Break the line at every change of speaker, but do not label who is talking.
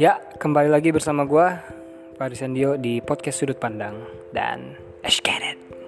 Ya, kembali lagi bersama gue, Pak Sandio di podcast Sudut Pandang dan Let's get it.